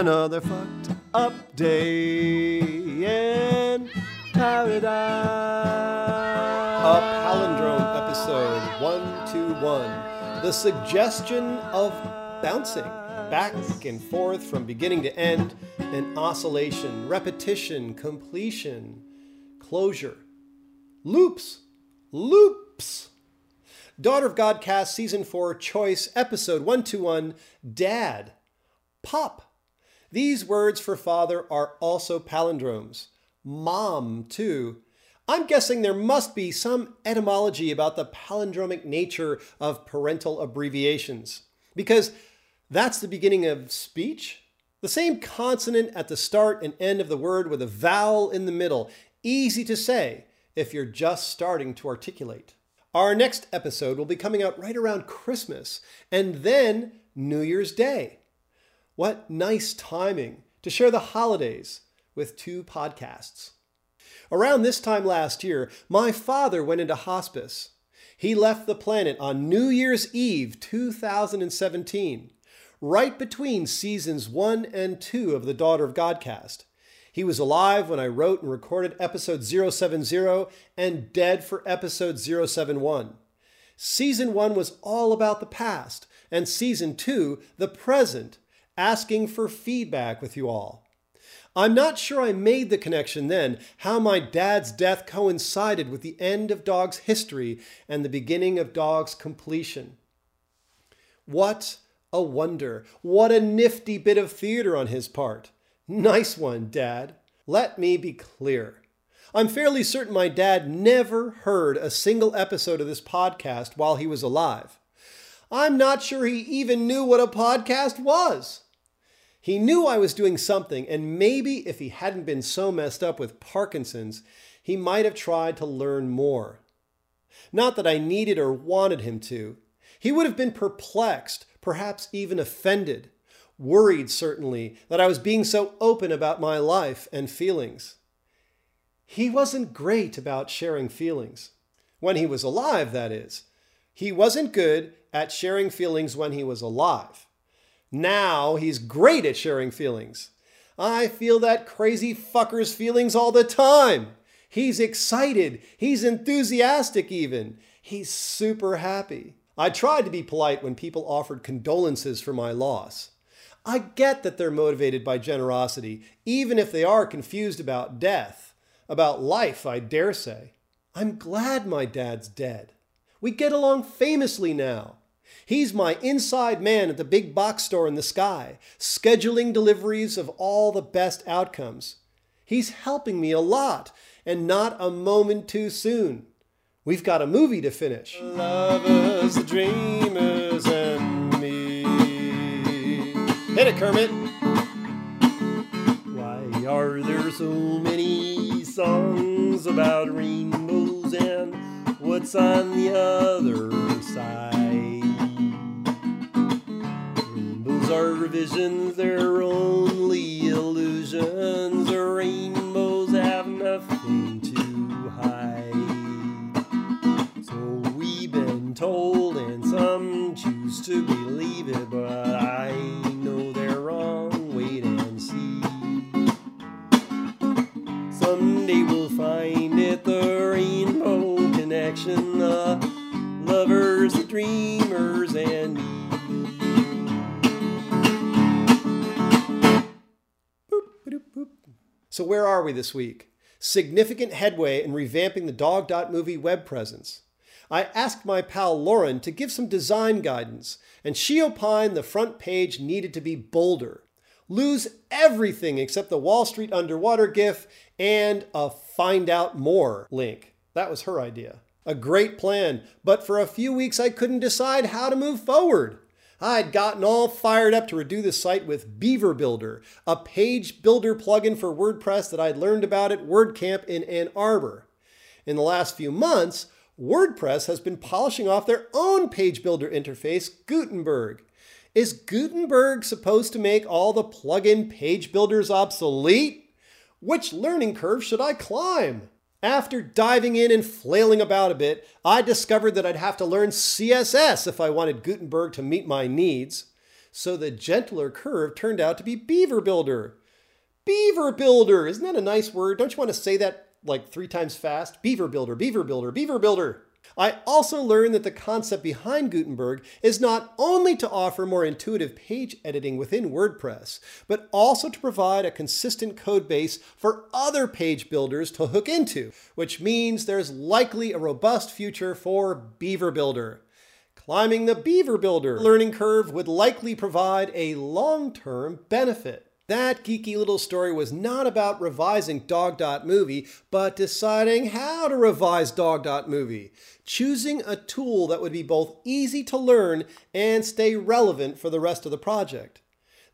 another fucked up day in paradise. A palindrome episode 121. The suggestion of bouncing back and forth from beginning to end, an oscillation, repetition, completion, closure, loops, loops. Daughter of Godcast season 4 choice episode 121 Dad, Pop. These words for father are also palindromes. Mom, too. I'm guessing there must be some etymology about the palindromic nature of parental abbreviations. Because that's the beginning of speech. The same consonant at the start and end of the word with a vowel in the middle. Easy to say if you're just starting to articulate. Our next episode will be coming out right around Christmas and then New Year's Day. What nice timing to share the holidays with two podcasts. Around this time last year, my father went into hospice. He left the planet on New Year's Eve 2017, right between seasons 1 and 2 of the Daughter of Godcast. He was alive when I wrote and recorded episode 070 and dead for episode 071. Season 1 was all about the past, and season 2, the present, asking for feedback with you all. I'm not sure I made the connection then, how my dad's death coincided with the end of Dog's history and the beginning of Dog's completion. What a wonder! What a nifty bit of theater on his part! Nice one, Dad. Let me be clear. I'm fairly certain my dad never heard a single episode of this podcast while he was alive. I'm not sure he even knew what a podcast was. He knew I was doing something, and maybe if he hadn't been so messed up with Parkinson's, he might have tried to learn more. Not that I needed or wanted him to. He would have been perplexed, perhaps even offended, worried certainly that I was being so open about my life and feelings. He wasn't great about sharing feelings. When he was alive, that is. He wasn't good at sharing feelings when he was alive. Now he's great at sharing feelings. I feel that crazy fucker's feelings all the time. He's excited. He's enthusiastic, even. He's super happy. I tried to be polite when people offered condolences for my loss. I get that they're motivated by generosity, even if they are confused about death, about life, I dare say. I'm glad my dad's dead. We get along famously now. He's my inside man at the big box store in the sky, scheduling deliveries of all the best outcomes. He's helping me a lot, and not a moment too soon. We've got a movie to finish. Lovers, dreamers, and me. Hit it, Kermit. Why are there so many songs about rainbows and what's on the other side? Rainbows are visions, they're only illusions. The rainbows have nothing to hide. So we've been told, and some choose to believe it, but I know they're wrong. Wait and see. Someday we'll find it, the rainbow connection. The lovers, the So, where are we this week? Significant headway in revamping the Dog.movie web presence. I asked my pal Lauren to give some design guidance, and she opined the front page needed to be bolder. Lose everything except the Wall Street underwater GIF and a find out more link. That was her idea. A great plan, but for a few weeks I couldn't decide how to move forward. I'd gotten all fired up to redo the site with Beaver Builder, a page builder plugin for WordPress that I'd learned about at WordCamp in Ann Arbor. In the last few months, WordPress has been polishing off their own page builder interface, Gutenberg. Is Gutenberg supposed to make all the plugin page builders obsolete? Which learning curve should I climb? After diving in and flailing about a bit, I discovered that I'd have to learn CSS if I wanted Gutenberg to meet my needs. So the gentler curve turned out to be Beaver Builder. Beaver Builder! Isn't that a nice word? Don't you want to say that like three times fast? Beaver Builder, Beaver Builder, Beaver Builder. I also learned that the concept behind Gutenberg is not only to offer more intuitive page editing within WordPress, but also to provide a consistent code base for other page builders to hook into, which means there's likely a robust future for Beaver Builder. Climbing the Beaver Builder learning curve would likely provide a long term benefit. That geeky little story was not about revising Dog.movie, but deciding how to revise Dog.movie, choosing a tool that would be both easy to learn and stay relevant for the rest of the project.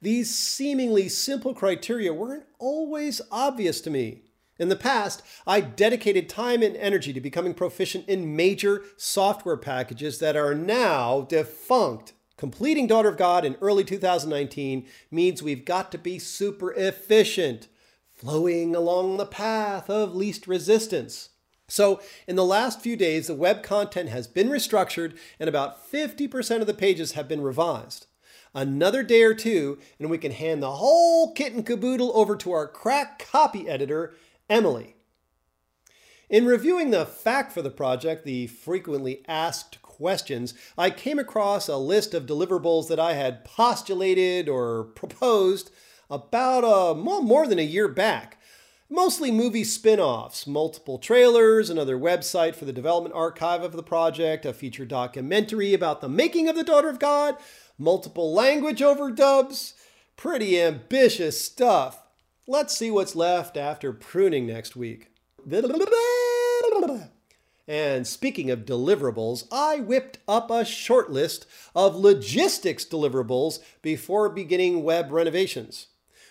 These seemingly simple criteria weren't always obvious to me. In the past, I dedicated time and energy to becoming proficient in major software packages that are now defunct. Completing Daughter of God in early 2019 means we've got to be super efficient, flowing along the path of least resistance. So, in the last few days, the web content has been restructured and about 50% of the pages have been revised. Another day or two, and we can hand the whole kit and caboodle over to our crack copy editor, Emily. In reviewing the FAQ for the project, the frequently asked questions, I came across a list of deliverables that I had postulated or proposed about a, well, more than a year back. Mostly movie spin offs, multiple trailers, another website for the development archive of the project, a feature documentary about the making of The Daughter of God, multiple language overdubs. Pretty ambitious stuff. Let's see what's left after pruning next week. And speaking of deliverables, I whipped up a short list of logistics deliverables before beginning web renovations.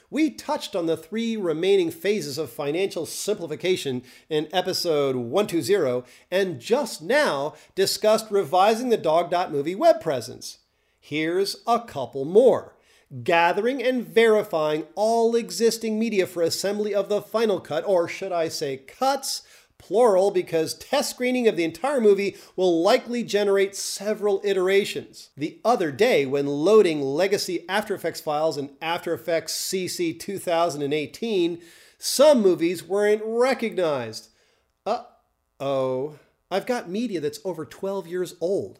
We touched on the three remaining phases of financial simplification in episode 120 and just now discussed revising the Dog.movie web presence. Here's a couple more. Gathering and verifying all existing media for assembly of the final cut, or should I say cuts, plural because test screening of the entire movie will likely generate several iterations. The other day, when loading legacy After Effects files in After Effects CC 2018, some movies weren't recognized. Uh oh, I've got media that's over 12 years old.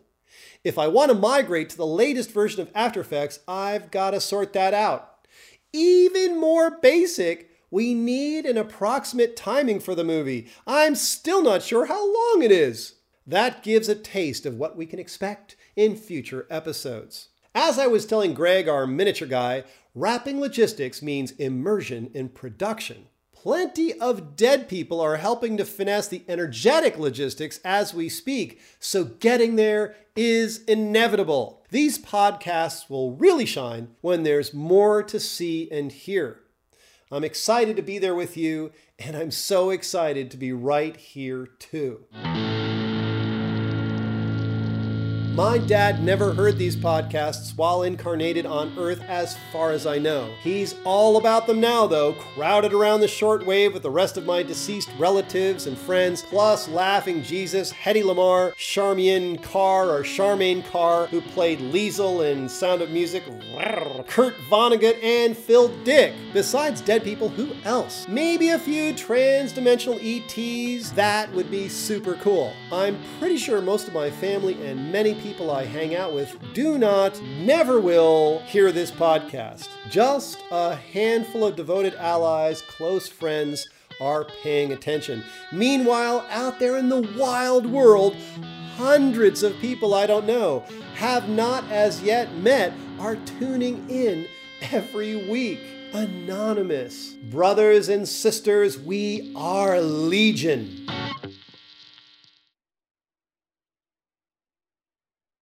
If I want to migrate to the latest version of After Effects, I've got to sort that out. Even more basic, we need an approximate timing for the movie. I'm still not sure how long it is. That gives a taste of what we can expect in future episodes. As I was telling Greg, our miniature guy, wrapping logistics means immersion in production. Plenty of dead people are helping to finesse the energetic logistics as we speak, so getting there is inevitable. These podcasts will really shine when there's more to see and hear. I'm excited to be there with you, and I'm so excited to be right here too. My dad never heard these podcasts while incarnated on Earth, as far as I know. He's all about them now, though, crowded around the shortwave with the rest of my deceased relatives and friends, plus Laughing Jesus, Hedy Lamarr, Charmian Carr, or Charmaine Carr, who played Liesl in Sound of Music, Kurt Vonnegut, and Phil Dick. Besides dead people, who else? Maybe a few trans-dimensional ETs. That would be super cool. I'm pretty sure most of my family and many people I hang out with do not, never will hear this podcast. Just a handful of devoted allies, close friends are paying attention. Meanwhile, out there in the wild world, hundreds of people I don't know, have not as yet met, are tuning in every week. Anonymous. Brothers and sisters, we are legion.